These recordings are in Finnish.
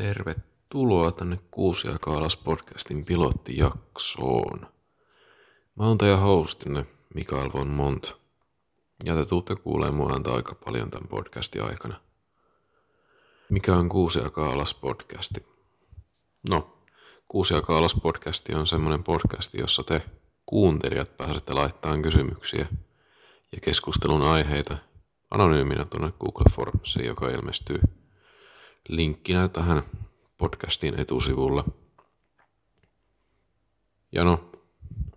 Tervetuloa tänne Kuusi ja Kaalas podcastin pilottijaksoon. Mä oon teidän hostinne Mikael von Mont. Ja te tuutte kuulemaan mua aika paljon tämän podcastin aikana. Mikä on Kuusi ja Kaalas podcasti? No, Kuusi ja Kaalas podcasti on semmonen podcasti, jossa te kuuntelijat pääsette laittamaan kysymyksiä ja keskustelun aiheita anonyyminä tuonne Google Formsiin, joka ilmestyy linkkinä tähän podcastin etusivulla. Ja no,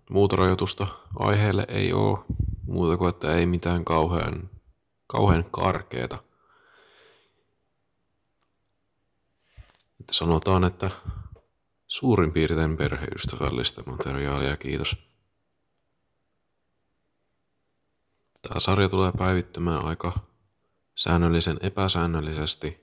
muuta rajoitusta aiheelle ei ole, muuta kuin että ei mitään kauhean, kauhean karkeeta. Että sanotaan, että suurin piirtein perheystävällistä materiaalia, kiitos. Tämä sarja tulee päivittymään aika säännöllisen epäsäännöllisesti –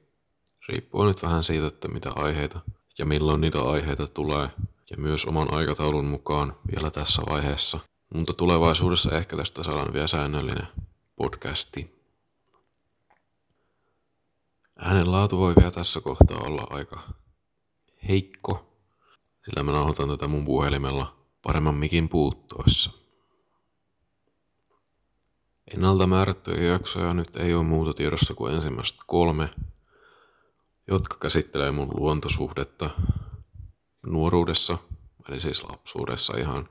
Riippuu nyt vähän siitä, että mitä aiheita ja milloin niitä aiheita tulee. Ja myös oman aikataulun mukaan vielä tässä vaiheessa. Mutta tulevaisuudessa ehkä tästä saadaan vielä säännöllinen podcasti. Äänen laatu voi vielä tässä kohtaa olla aika heikko, sillä mä nauhoitan tätä mun puhelimella paremman mikin puuttuessa. Ennalta määrättyjä jaksoja nyt ei ole muuta tiedossa kuin ensimmäistä kolme, jotka käsittelee mun luontosuhdetta nuoruudessa, eli siis lapsuudessa ihan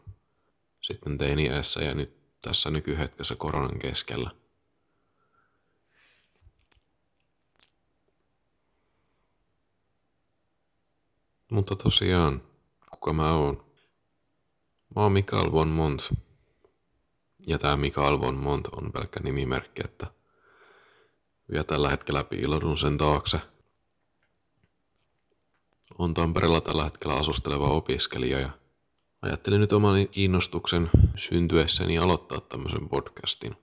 sitten teini-iässä ja nyt tässä nykyhetkessä koronan keskellä. Mutta tosiaan, kuka mä oon? Mä oon Mikael von Mont. Ja tää Mikael von Mont on pelkkä nimimerkki, että vielä tällä hetkellä piiloudun sen taakse – on Tampereella tällä hetkellä asusteleva opiskelija ja ajattelin nyt oman kiinnostuksen syntyessäni aloittaa tämmöisen podcastin.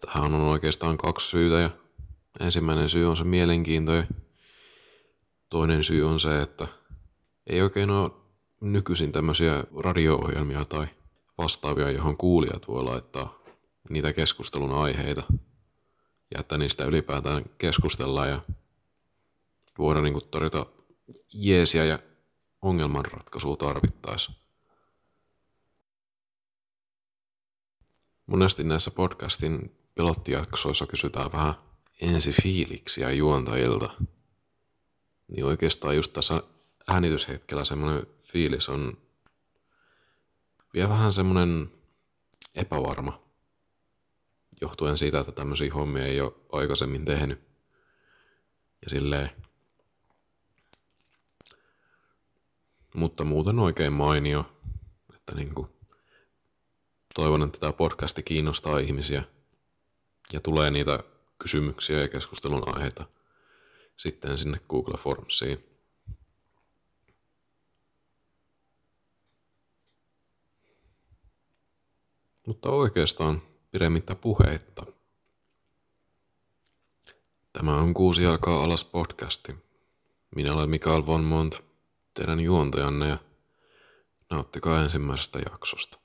Tähän on oikeastaan kaksi syytä ja ensimmäinen syy on se mielenkiinto ja toinen syy on se, että ei oikein ole nykyisin tämmöisiä radio-ohjelmia tai vastaavia, johon kuulijat voi laittaa niitä keskustelun aiheita ja että niistä ylipäätään keskustellaan ja voidaan niin tarjota jeesiä ja ongelmanratkaisua tarvittaessa. Monesti näissä podcastin pilottijaksoissa kysytään vähän ensi fiiliksiä juontajilta. Niin oikeastaan just tässä äänityshetkellä semmoinen fiilis on vielä vähän semmoinen epävarma. Johtuen siitä, että tämmöisiä hommia ei ole aikaisemmin tehnyt. Ja silleen Mutta muuten oikein mainio. Että niin kuin, toivon, että tämä podcasti kiinnostaa ihmisiä ja tulee niitä kysymyksiä ja keskustelun aiheita sitten sinne Google Formsiin. Mutta oikeastaan pidemmittä puheitta. Tämä on Kuusi jalkaa alas podcasti. Minä olen Mikael von Mont teidän juontajanne ja nauttikaa ensimmäisestä jaksosta.